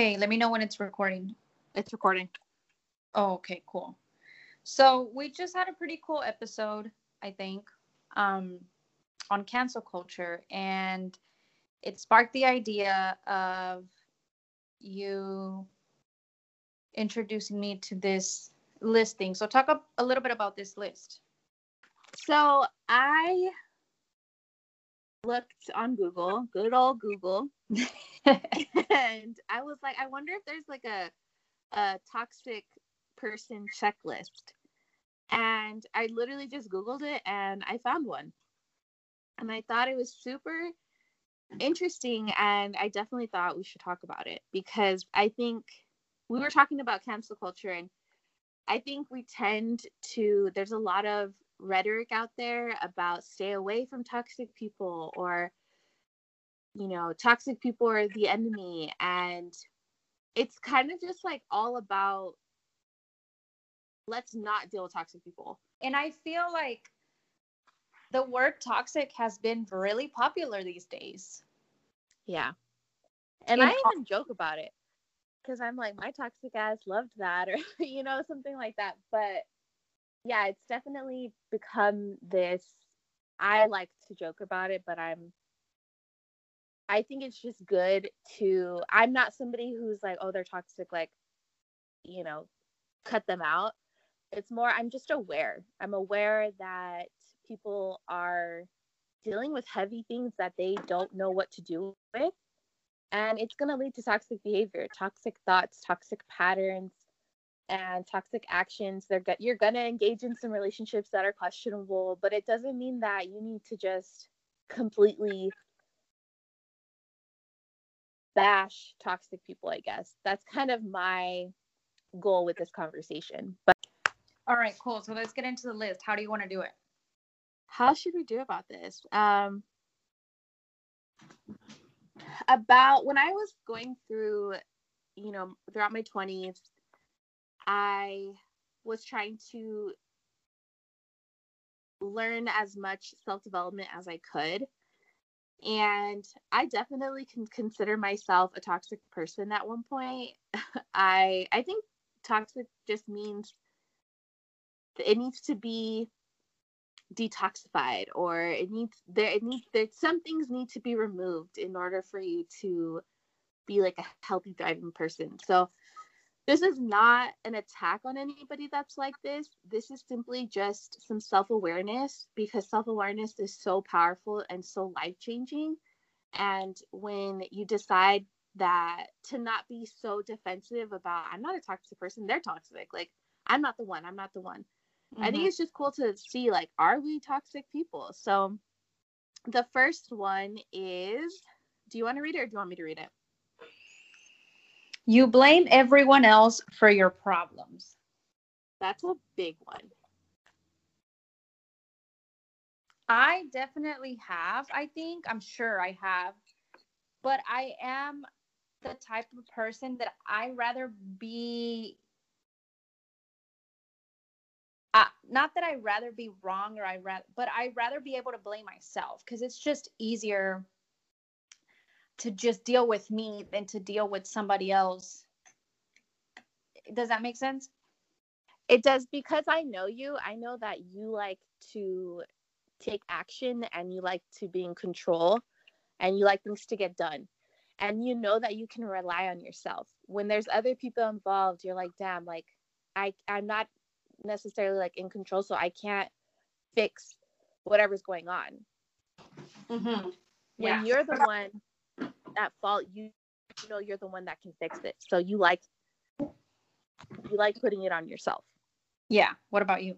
Okay, let me know when it's recording. It's recording. Oh, okay, cool. So we just had a pretty cool episode, I think, um, on cancel culture, and it sparked the idea of you introducing me to this listing. So talk a, a little bit about this list. So I looked on Google, good old Google, and I was like, I wonder if there's like a a toxic person checklist. And I literally just Googled it and I found one. And I thought it was super interesting. And I definitely thought we should talk about it because I think we were talking about cancel culture. And I think we tend to, there's a lot of rhetoric out there about stay away from toxic people or, you know, toxic people are the enemy. And it's kind of just like all about let's not deal with toxic people. And I feel like the word toxic has been really popular these days. Yeah. And I even joke about it because I'm like, my toxic ass loved that, or, you know, something like that. But yeah, it's definitely become this. I like to joke about it, but I'm I think it's just good to I'm not somebody who's like, oh, they're toxic, like, you know, cut them out. It's more I'm just aware. I'm aware that people are dealing with heavy things that they don't know what to do with. And it's going to lead to toxic behavior, toxic thoughts, toxic patterns, and toxic actions. They're go- you're going to engage in some relationships that are questionable, but it doesn't mean that you need to just completely bash toxic people, I guess. That's kind of my goal with this conversation. But all right, cool. So let's get into the list. How do you want to do it? How should we do about this? Um about when I was going through, you know, throughout my 20s, I was trying to learn as much self-development as I could and I definitely can consider myself a toxic person at one point. I I think toxic just means it needs to be detoxified or it needs there it needs there some things need to be removed in order for you to be like a healthy thriving person. So this is not an attack on anybody that's like this. This is simply just some self awareness because self awareness is so powerful and so life changing. And when you decide that to not be so defensive about, I'm not a toxic person, they're toxic. Like, I'm not the one, I'm not the one. Mm-hmm. I think mm-hmm. it's just cool to see, like, are we toxic people? So the first one is do you want to read it or do you want me to read it? You blame everyone else for your problems. That's a big one. I definitely have. I think, I'm sure I have. But I am the type of person that I rather be uh, not that I rather be wrong or I rather, but I rather be able to blame myself because it's just easier to just deal with me than to deal with somebody else. Does that make sense? It does because I know you. I know that you like to take action and you like to be in control and you like things to get done. And you know that you can rely on yourself. When there's other people involved, you're like, damn, like I I'm not necessarily like in control, so I can't fix whatever's going on. Mm-hmm. When yeah. you're the one at fault, you, you know you're the one that can fix it. So you like you like putting it on yourself. Yeah. What about you?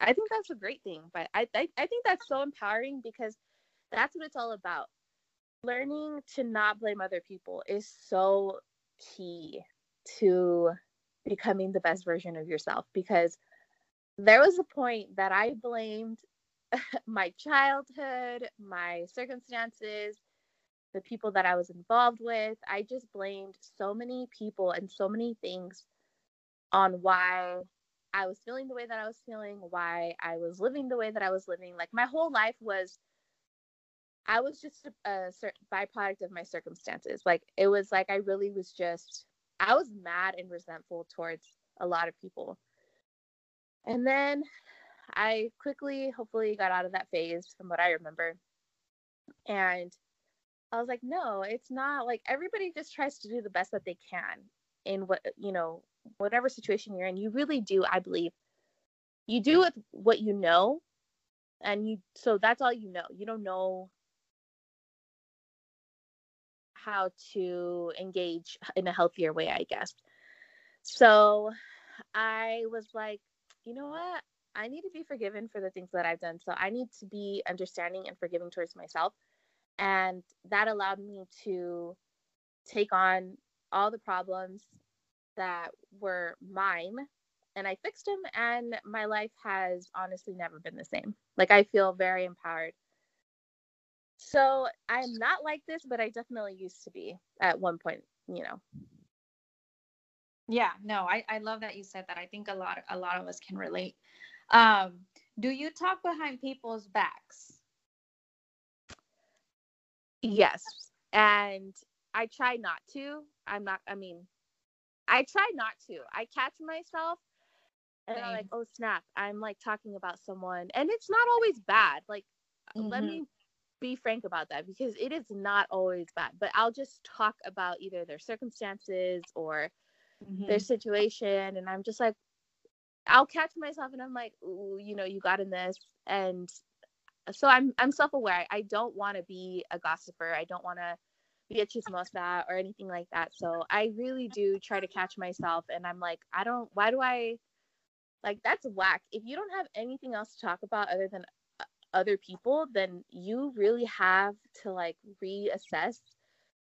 I think that's a great thing, but I, I I think that's so empowering because that's what it's all about. Learning to not blame other people is so key to becoming the best version of yourself because there was a point that I blamed my childhood, my circumstances, the people that I was involved with. I just blamed so many people and so many things on why I was feeling the way that I was feeling, why I was living the way that I was living. Like my whole life was, I was just a, byproduct of my circumstances. Like it was like I really was just I was mad and resentful towards a lot of people. And then I quickly, hopefully, got out of that phase from what I remember. And I was like, no, it's not like everybody just tries to do the best that they can in what, you know, whatever situation you're in. You really do, I believe. You do with what you know. And you, so that's all you know. You don't know how to engage in a healthier way, I guess. So I was like, you know what? I need to be forgiven for the things that I've done. So I need to be understanding and forgiving towards myself. And that allowed me to take on all the problems that were mine and I fixed them. And my life has honestly never been the same. Like I feel very empowered. So I'm not like this, but I definitely used to be at one point, you know. Yeah, no, I, I love that you said that. I think a lot a lot of us can relate. Um, do you talk behind people's backs? Yes. And I try not to. I'm not, I mean, I try not to. I catch myself and Same. I'm like, oh snap, I'm like talking about someone. And it's not always bad. Like, mm-hmm. let me be frank about that because it is not always bad. But I'll just talk about either their circumstances or mm-hmm. their situation. And I'm just like, I'll catch myself and I'm like, ooh, you know, you got in this. And so I'm I'm self-aware. I don't want to be a gossiper. I don't want to be a chismosa or anything like that. So I really do try to catch myself and I'm like, I don't why do I like that's whack. If you don't have anything else to talk about other than uh, other people, then you really have to like reassess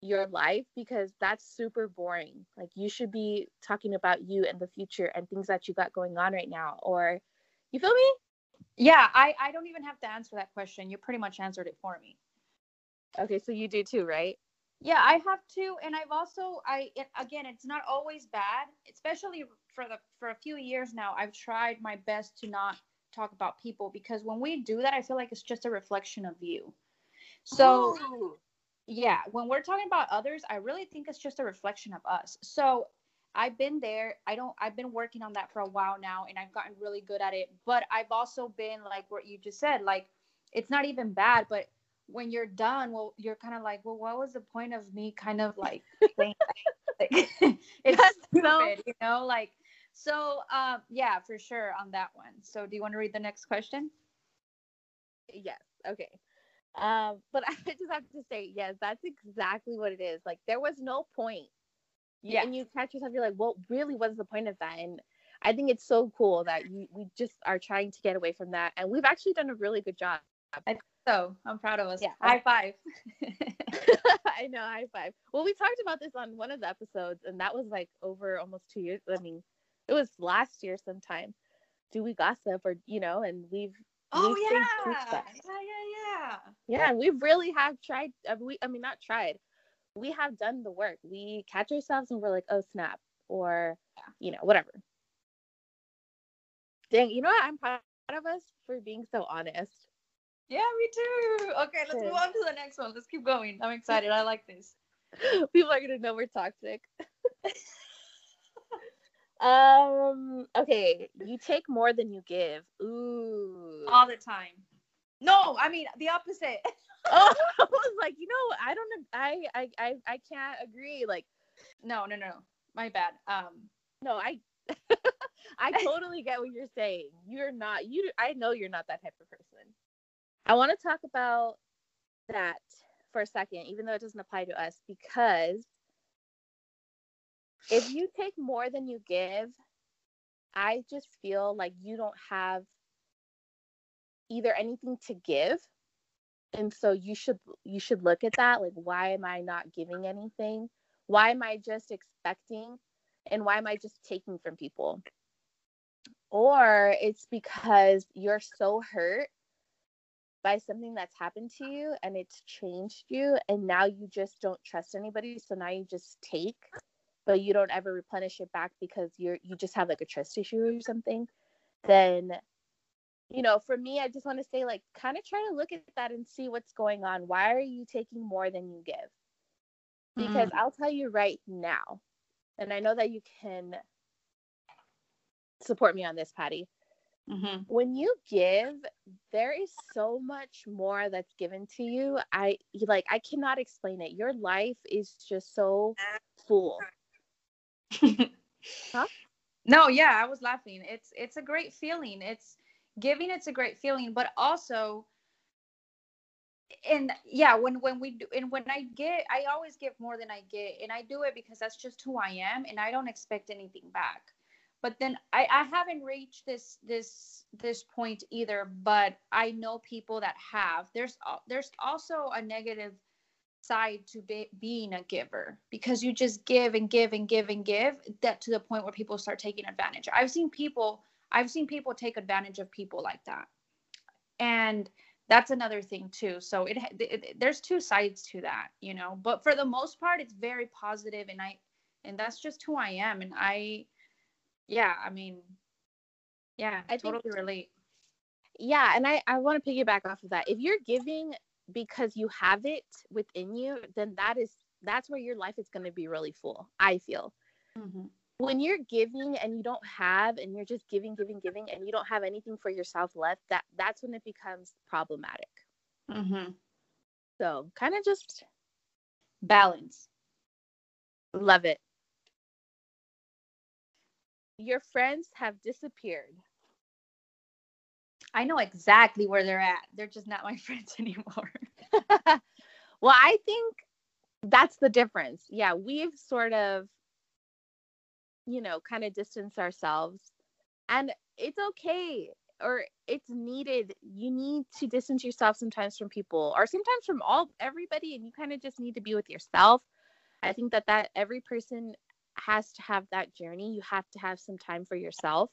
your life because that's super boring. Like you should be talking about you and the future and things that you got going on right now. Or you feel me? Yeah, I, I don't even have to answer that question. You pretty much answered it for me. Okay, so you do too, right? Yeah, I have to, and I've also I it, again, it's not always bad, especially for the for a few years now. I've tried my best to not talk about people because when we do that, I feel like it's just a reflection of you. So Ooh yeah, when we're talking about others, I really think it's just a reflection of us. So I've been there. I don't, I've been working on that for a while now and I've gotten really good at it. But I've also been like what you just said, like it's not even bad, but when you're done, well, you're kind of like, well, what was the point of me kind of like saying like, it's stupid, no. you know? Like, so um, yeah, for sure on that one. So do you want to read the next question? Yes. Okay. Um, but I just have to say, yes, that's exactly what it is. Like there was no point. Yeah. And you catch yourself, you're like, well, really, what's the point of that? And I think it's so cool that you, we just are trying to get away from that. And we've actually done a really good job. I so. I'm proud of us. Yeah. High five. I know, high five. Well, we talked about this on one of the episodes, and that was like over almost two years. I mean, it was last year sometime. Do we gossip or you know? And we've Oh yeah. yeah, yeah, yeah. Yeah, we really have tried. Uh, we, I mean, not tried. We have done the work. We catch ourselves and we're like, oh snap, or you know, whatever. Dang, you know what? I'm proud of us for being so honest. Yeah, me too. Okay, let's move on to the next one. Let's keep going. I'm excited. I like this. People are gonna know we're toxic. Um. Okay. You take more than you give. Ooh. All the time. No, I mean the opposite. oh, I was like, you know, I don't. I, I, I, I can't agree. Like, no, no, no. My bad. Um. No, I. I totally get what you're saying. You're not. You. I know you're not that type of person. I want to talk about that for a second, even though it doesn't apply to us, because if you take more than you give, I just feel like you don't have either anything to give. And so you should you should look at that like why am i not giving anything? Why am i just expecting? And why am i just taking from people? Or it's because you're so hurt by something that's happened to you and it's changed you and now you just don't trust anybody. So now you just take but you don't ever replenish it back because you're you just have like a trust issue or something then you know for me i just want to say like kind of try to look at that and see what's going on why are you taking more than you give because mm. i'll tell you right now and I know that you can support me on this, Patty. Mm-hmm. When you give, there is so much more that's given to you. I like I cannot explain it. Your life is just so full. huh? No, yeah, I was laughing. It's it's a great feeling. It's giving it's a great feeling, but also and yeah, when when we do and when I get I always give more than I get and I do it because that's just who I am and I don't expect anything back. But then I, I haven't reached this this this point either but i know people that have. There's there's also a negative side to be, being a giver because you just give and give and give and give that to the point where people start taking advantage. I've seen people i've seen people take advantage of people like that. And that's another thing too. So it, it, there's two sides to that you know but for the most part it's very positive and i and that's just who i am. And i yeah i mean yeah i totally think, relate. Yeah and i i want to piggyback off of that. If you're giving because you have it within you then that is that's where your life is going to be really full i feel. Mm-hmm. When you're giving and you don't have and you're just giving giving giving and you don't have anything for yourself left that that's when it becomes problematic mm-hmm. so kind of just balance love it your friends have disappeared. I know exactly where they're at. They're just not my friends anymore. well, I think that's the difference. Yeah, we've sort of, you know, kind of distance ourselves. And it's okay or it's needed. You need to distance yourself sometimes from people or sometimes from all everybody and you kind of just need to be with yourself. I think that that every person has to have that journey. You have to have some time for yourself.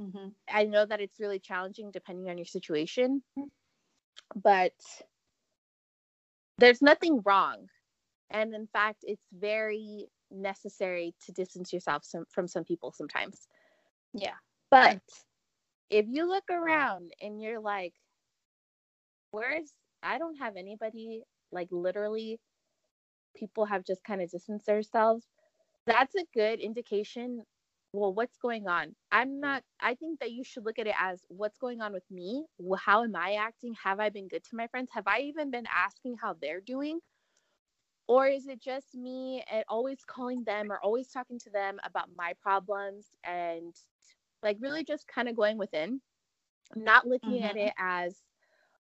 Mm-hmm. I know that it's really challenging depending on your situation, but there's nothing wrong. And in fact, it's very necessary to distance yourself some, from some people sometimes. Yeah. But if you look around and you're like, where's, I don't have anybody, like literally, people have just kind of distanced themselves that's a good indication well what's going on? I'm not i think that you should look at it as what's going on with me? How am i acting? Have i been good to my friends? Have i even been asking how they're doing or is it just me and always calling them or always talking to them about my problems and like really just kind of going within? Not looking mm-hmm. at it as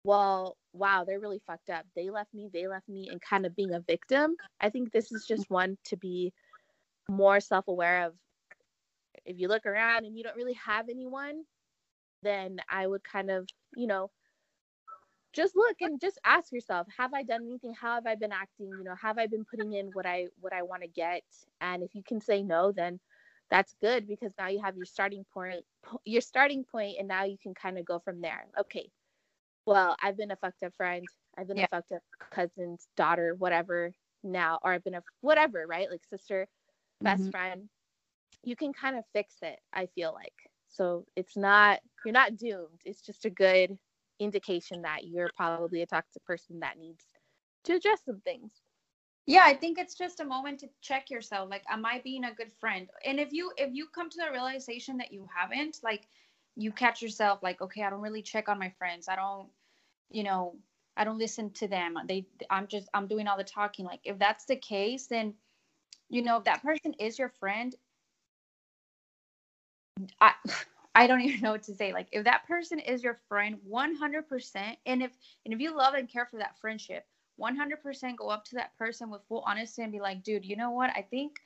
well wow they're really fucked up. They left me they left me and kind of being a victim. I think this is just one to be more self aware of. If you look around and you don't really have anyone, then I would kind of, you know, just look and just ask yourself, have I done anything? How have I been acting? You know, have I been putting in what I what I want to get? And if you can say no, then that's good because now you have your starting point your starting point and now you can kind of go from there. Okay. Well, I've been a fucked up friend. I've been yeah. a fucked up cousin's daughter, whatever now, or I've been a whatever, right? Like sister best mm-hmm. friend, you can kind of fix it, I feel like. So it's not, you're not doomed. It's just a good indication that you're probably a toxic person that needs to address some things. Yeah, I think it's just a moment to check yourself. Like, am I being a good friend? And if you if you come to the realization that you haven't, like you catch yourself like, okay, I don't really check on my friends. I don't, you know, I don't listen to them. They I'm just I'm doing all the talking. Like if that's the case, then you know, if that person is your friend, I I don't even know what to say. Like if that person is your friend 100% and if and if you love and care for that friendship, 100% go up to that person with full honesty and be like, "Dude, you know what? I think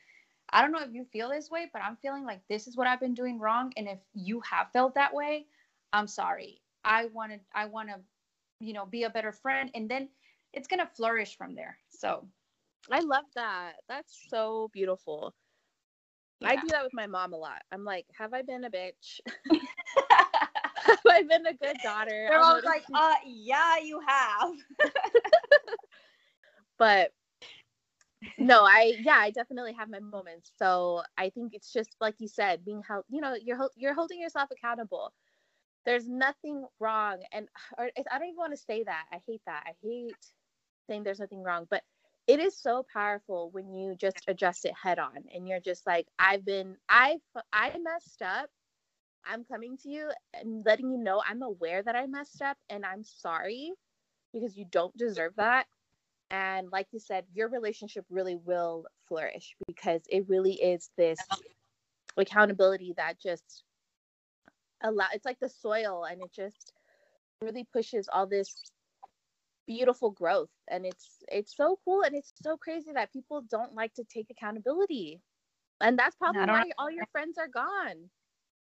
I don't know if you feel this way, but I'm feeling like this is what I've been doing wrong and if you have felt that way, I'm sorry. I want to I want to you know, be a better friend and then it's going to flourish from there." So, I love that. That's so beautiful. Yeah. I do that with my mom a lot. I'm like, have I been a bitch? have I been a good daughter? They're all like, uh, yeah, you have. but no, I yeah, I definitely have my moments. So I think it's just like you said, being held. You know, you're you're holding yourself accountable. There's nothing wrong, and or I don't even want to say that. I hate that. I hate saying there's nothing wrong, but it is so powerful when you just address it head on and you're just like i've been i i messed up. I'm coming to you and letting you know i'm aware that i messed up and i'm sorry because you don't deserve that. And like you said your relationship really will flourish because it really is this accountability that just allow it's like the soil and it just really pushes all this beautiful growth. And it's it's so cool and it's so crazy that people don't like to take accountability. And that's probably why all your friends are gone.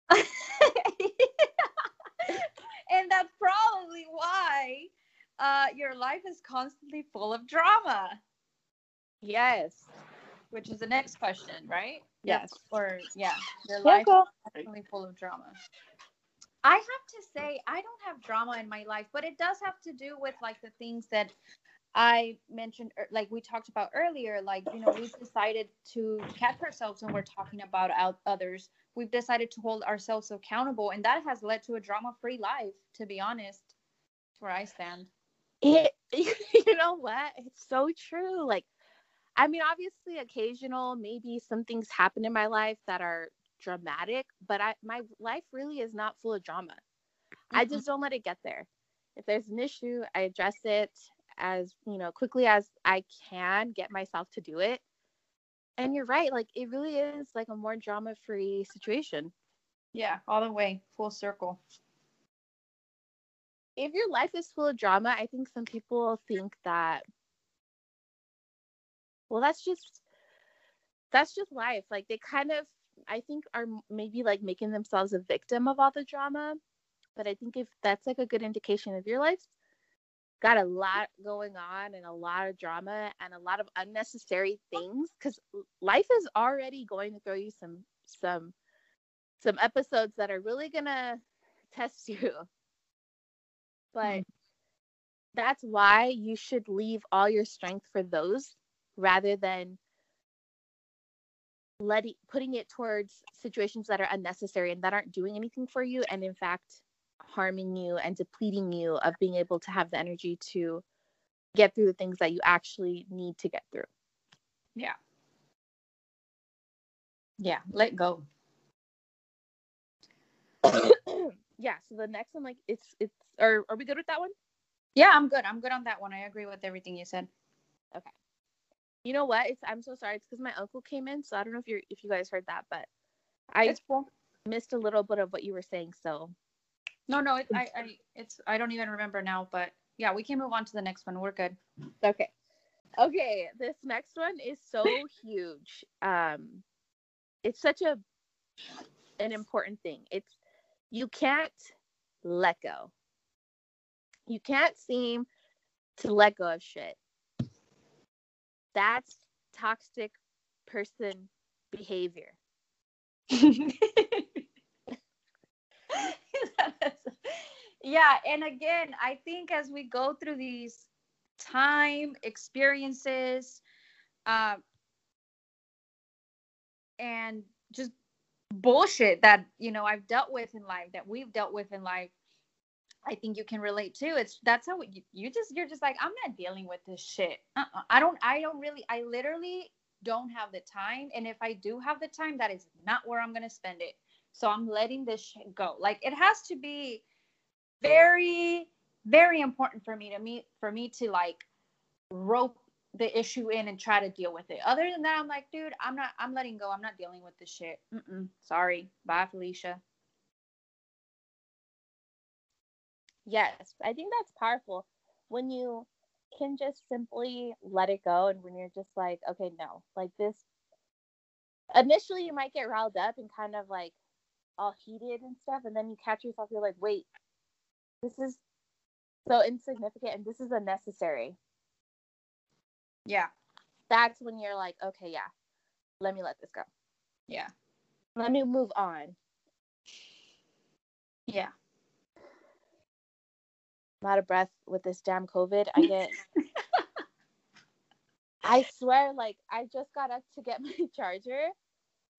And that's probably why uh, your life is constantly full of drama. Yes. Which is the next question right? Yes. Or yeah your yeah, life cool. is constantly full of drama I have to say, I don't have drama in my life, but it does have to do with like the things that I mentioned, er, like we talked about earlier. Like, you know, we've decided to catch ourselves when we're talking about out others. We've decided to hold ourselves accountable, and that has led to a drama free life, to be honest. Where I stand. It, you know what? It's so true. Like, I mean, obviously, occasional, maybe some things happen in my life that are dramatic, but I my life really is not full of drama. Mm-hmm. I just don't let it get there. If there's an issue, I address it as, you know, quickly as I can get myself to do it. And you're right, like it really is like a more drama-free situation. Yeah, all the way, full circle. If your life is full of drama, I think some people think that well, that's just that's just life. Like they kind of I think are maybe like making themselves a victim of all the drama. But I think if that's like a good indication of your life, got a lot going on and a lot of drama and a lot of unnecessary things because life is already going to throw you some some some episodes that are really gonna test you. But mm. that's why you should leave all your strength for those rather than letting putting it towards situations that are unnecessary and that aren't doing anything for you and in fact harming you and depleting you of being able to have the energy to get through the things that you actually need to get through. Yeah. Yeah let go. Yeah so the next one like it's it's are, are we good with that one? Yeah i'm good. I'm good on that one. I agree with everything you said. Okay you know what? It's I'm so sorry. It's because my uncle came in, so I don't know if you if you guys heard that, but I cool. missed a little bit of what you were saying. So no, no, it, I, I it's I don't even remember now, but yeah, we can move on to the next one. We're good. Okay. Okay, this next one is so huge. Um it's such a an important thing. It's you can't let go. You can't seem to let go of shit that's toxic person behavior. yeah, and again, I think as we go through these time experiences, uh, and just bullshit that you know I've dealt with in life, that we've dealt with in life, I think you can relate too. It's that's how you, you just you're just like I'm not dealing with this shit. Uh-uh. I don't I don't really I literally don't have the time and if I do have the time that is not where I'm going to spend it. So I'm letting this shit go. Like it has to be very very important for me to me for me to like rope the issue in and try to deal with it. Other than that, I'm like, dude, I'm not. I'm letting go. I'm not dealing with this shit. Mm-mm, sorry. Bye, Felicia. Yes, I think that's powerful when you can just simply let it go and when you're just like, okay, no, like this. Initially, you might get riled up and kind of like all heated and stuff, and then you catch yourself, you're like, wait, this is so insignificant and this is unnecessary. Yeah. That's when you're like, okay, yeah, let me let this go. Yeah. Let me move on. Yeah. I'm out of breath with this damn COVID. I get. I swear, like I just got up to get my charger,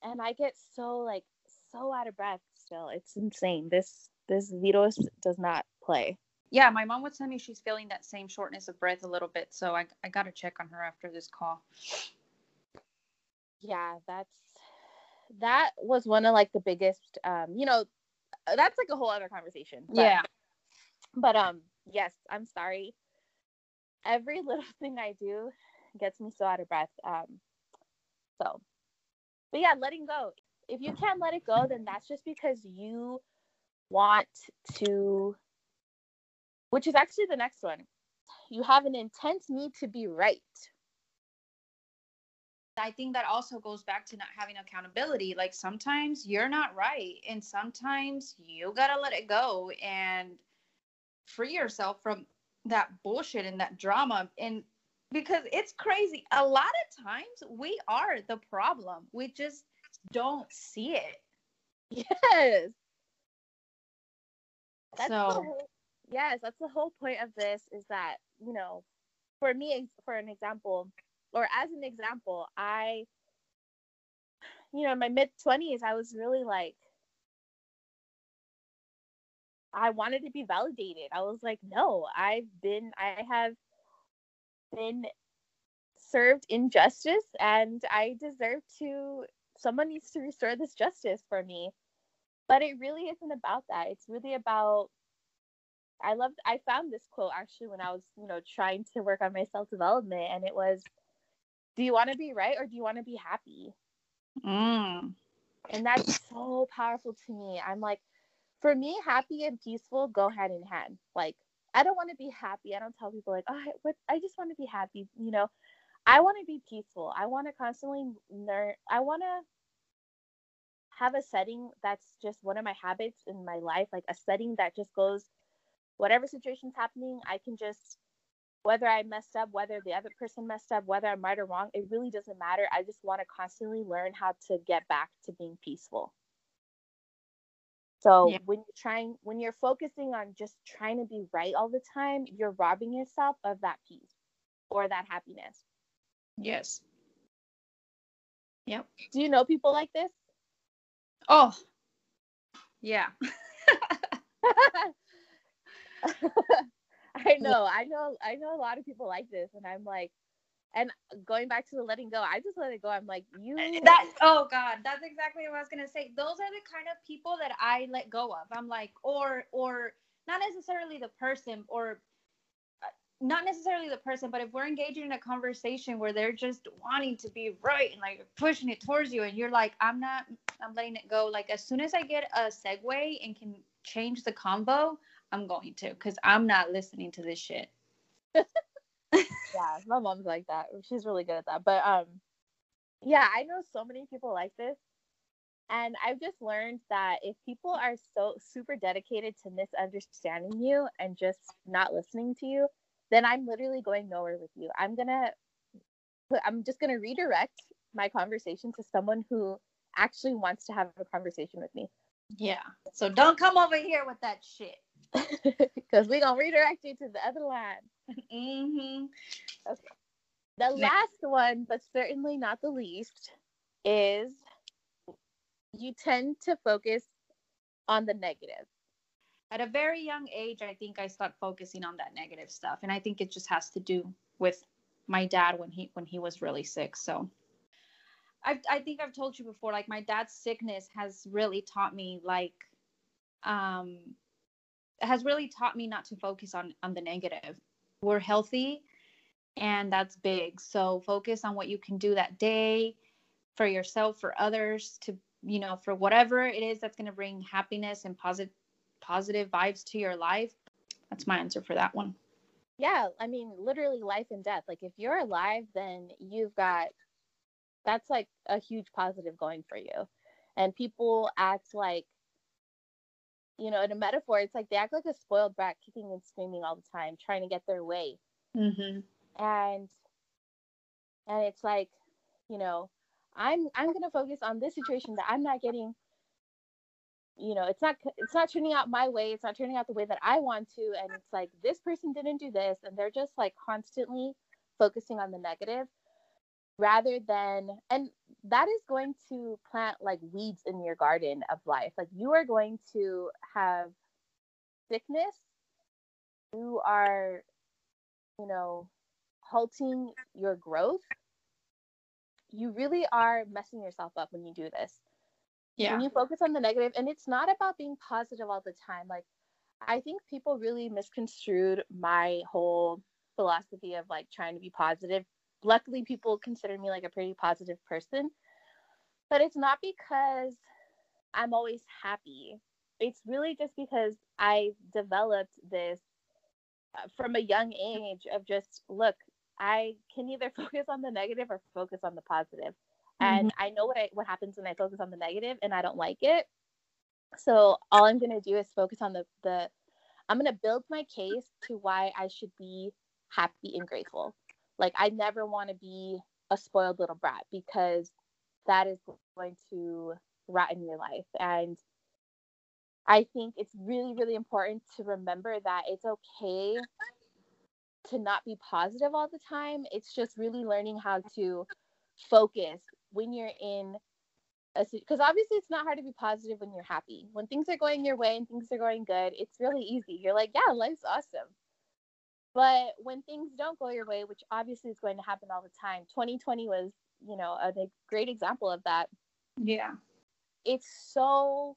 and I get so like so out of breath. Still, it's insane. This this virus does not play. yeah, my mom was telling me she's feeling that same shortness of breath a little bit. So I, I got to check on her after this call. Yeah, that's that was one of like the biggest um you know that's like a whole other conversation but, yeah but um yes i'm sorry. Every little thing i do gets me so out of breath um so. But yeah letting go. If you can't let it go then that's just because you want to which is actually the next one. You have an intense need to be right. I think that also goes back to not having accountability. Like sometimes you're not right, and sometimes you gotta let it go and free yourself from that bullshit and that drama. And because it's crazy, a lot of times we are the problem, we just don't see it. Yes. That's so, whole, yes, that's the whole point of this is that, you know, for me, for an example, or as an example, I, you know, in my mid 20s, I was really like, I wanted to be validated. I was like, no, I've been, I have been served injustice and I deserve to, someone needs to restore this justice for me. But it really isn't about that. It's really about I loved I found this quote actually when I was, you know, trying to work on my self-development and it was do you want to be right or do you want to be happy? Mm. And that's so powerful to me. I'm like, for me, happy and peaceful go hand in hand. Like, I don't want to be happy. I don't tell people like, oh, I, I just want to be happy. You know, I want to be peaceful. I want to constantly learn. I want to have a setting that's just one of my habits in my life, like a setting that just goes, whatever situation's happening, I can just whether I messed up, whether the other person messed up, whether I'm right or wrong, it really doesn't matter. I just want to constantly learn how to get back to being peaceful. So yeah. when you're trying, when you're focusing on just trying to be right all the time, you're robbing yourself of that peace or that happiness. Yes. Yep. Do you know people like this? Oh, yeah. I know, I know, I know a lot of people like this, and I'm like, and going back to the letting go, I just let it go. I'm like, you. Eh, that oh god, that's exactly what I was gonna say. Those are the kind of people that I let go of. I'm like, or or not necessarily the person, or uh, not necessarily the person, but if we're engaging in a conversation where they're just wanting to be right and like pushing it towards you, and you're like, I'm not, I'm letting it go. Like as soon as I get a segue and can change the combo, I'm going to because I'm not listening to this shit. yeah, my mom's like that. She's really good at that. But um yeah, I know so many people like this. And I've just learned that if people are so super dedicated to misunderstanding you and just not listening to you, then I'm literally going nowhere with you. I'm going to I'm just going to redirect my conversation to someone who actually wants to have a conversation with me. Yeah. So don't come over here with that shit. because we're gonna redirect you to the other line. Mm-hmm. Okay. The last one, but certainly not the least, is you tend to focus on the negative. At a very young age, I think I stopped focusing on that negative stuff, and I think it just has to do with my dad when he when he was really sick. So, I I think I've told you before, like my dad's sickness has really taught me like um has really taught me not to focus on on the negative. We're healthy and that's big. So focus on what you can do that day for yourself, for others, to you know, for whatever it is that's going to bring happiness and positive positive vibes to your life. That's my answer for that one. Yeah, I mean, literally life and death. Like if you're alive, then you've got that's like a huge positive going for you. And people act like you know, in a metaphor, it's like they act like a spoiled brat, kicking and screaming all the time, trying to get their way. Mm-hmm. And and it's like, you know, I'm I'm gonna focus on this situation that I'm not getting. You know, it's not it's not turning out my way. It's not turning out the way that I want to. And it's like this person didn't do this, and they're just like constantly focusing on the negative rather than and that is going to plant like weeds in your garden of life like you are going to have sickness You are, you know, halting your growth, you really are messing yourself up when you do this. Yeah. When you focus on the negative, and it's not about being positive all the time. Like, I think people really misconstrued my whole philosophy of like trying to be positive. Luckily, people consider me like a pretty positive person, but it's not because I'm always happy. It's really just because I developed this uh, from a young age of just look, I can either focus on the negative or focus on the positive. And mm-hmm. I know what I what happens when I focus on the negative and I don't like it. So all I'm gonna do is focus on the the I'm gonna build my case to why I should be happy and grateful. Like I never want to be a spoiled little brat because that is going to rotten your life. And I think it's really, really important to remember that it's okay to not be positive all the time. It's just really learning how to focus when you're in a because obviously it's not hard to be positive when you're happy. When things are going your way and things are going good, it's really easy. You're like, yeah, life's awesome. But when things don't go your way, which obviously is going to happen all the time, 2020 was, you know, a, great example of that. Yeah. It's so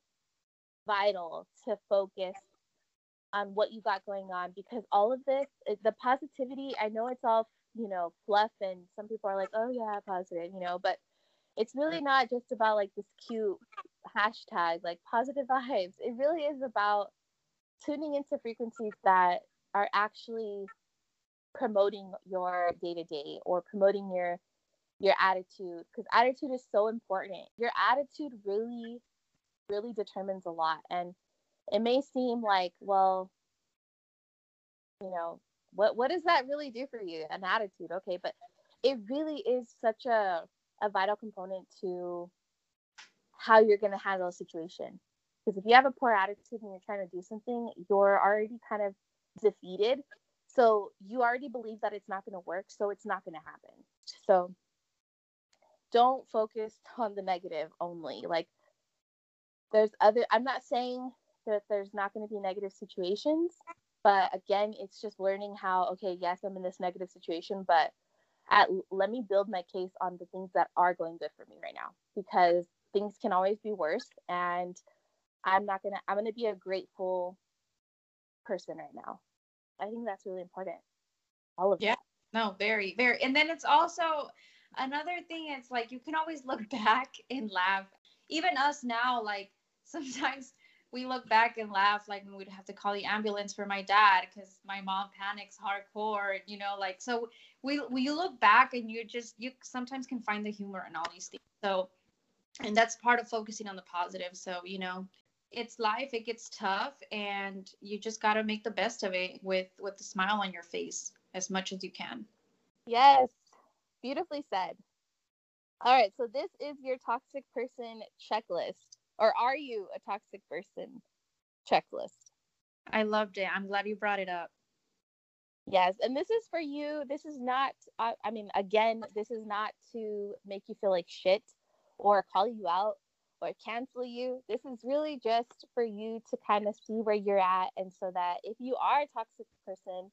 vital to focus on what you got going on because all of this, the positivity, I know it's all, you know, fluff and some people are like, oh yeah, positive, you know, but it's really not just about like this cute hashtag, like positive vibes. It really is about tuning into frequencies that are actually promoting your day to day or promoting your your attitude because attitude is so important. Your attitude really really determines a lot. And it may seem like well you know what what does that really do for you? An attitude okay but it really is such a a vital component to how you're going to handle a situation. Because if you have a poor attitude and you're trying to do something you're already kind of defeated. So you already believe that it's not going to work so it's not going to happen. So don't focus on the negative only. Like there's other i'm not saying that there's not going to be negative situations but again it's just learning how okay yes i'm in this negative situation but at let me build my case on the things that are going good for me right now because things can always be worse and i'm not gonna i'm gonna be a grateful person right now i think that's really important. All of yeah. that. no very very. And then it's also another thing it's like you can always look back and laugh. Even us now like sometimes we look back and laugh like we would have to call the ambulance for my dad because my mom panics hardcore you know like so we we look back and you just you sometimes can find the humor in all these things. So and that's part of focusing on the positive. So you know it's life it gets tough and you just got to make the best of it with with a smile on your face as much as you can. Yes. Beautifully said. All right so this is your toxic person checklist or are you a toxic person checklist? I loved it. I'm glad you brought it up. Yes and this is for you. This is not uh, i mean again this is not to make you feel like shit or call you out or cancel you this is really just for you to kind of see where you're at. And so that if you are a toxic person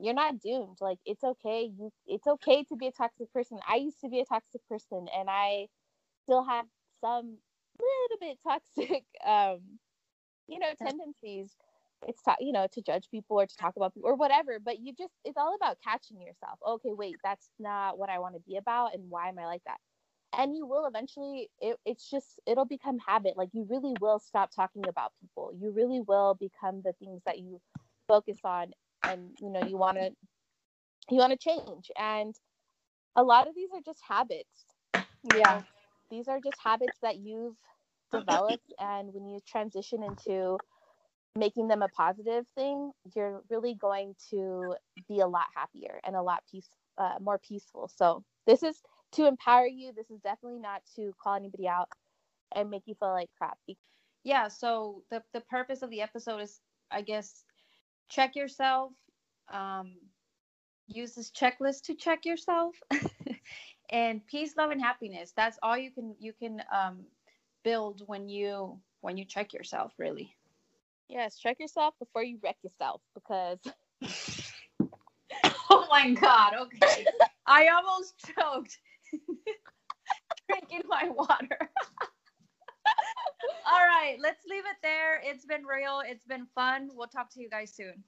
you're not doomed. Like it's okay. You it's okay to be a toxic person. I used to be a toxic person and i still have some little bit toxic um you know tendencies. It's to, you know to judge people or to talk about people or whatever but you just it's all about catching yourself. Okay wait that's not what i want to be about and why am i like that and you will eventually it, it's just it'll become habit. Like you really will stop talking about people. You really will become the things that you focus on and you know you want to you want to change. And a lot of these are just habits. Yeah. These are just habits that you've developed and when you transition into making them a positive thing you're really going to be a lot happier and a lot peace uh, more peaceful. So this is to empower you this is definitely not to call anybody out and make you feel like crap yeah so the, the purpose of the episode is i guess check yourself um, use this checklist to check yourself and peace love and happiness that's all you can you can um, build when you when you check yourself really yes check yourself before you wreck yourself because oh my god. Okay. I almost choked drinking my water. All right, let's leave it there. It's been real. It's been fun. We'll talk to you guys soon.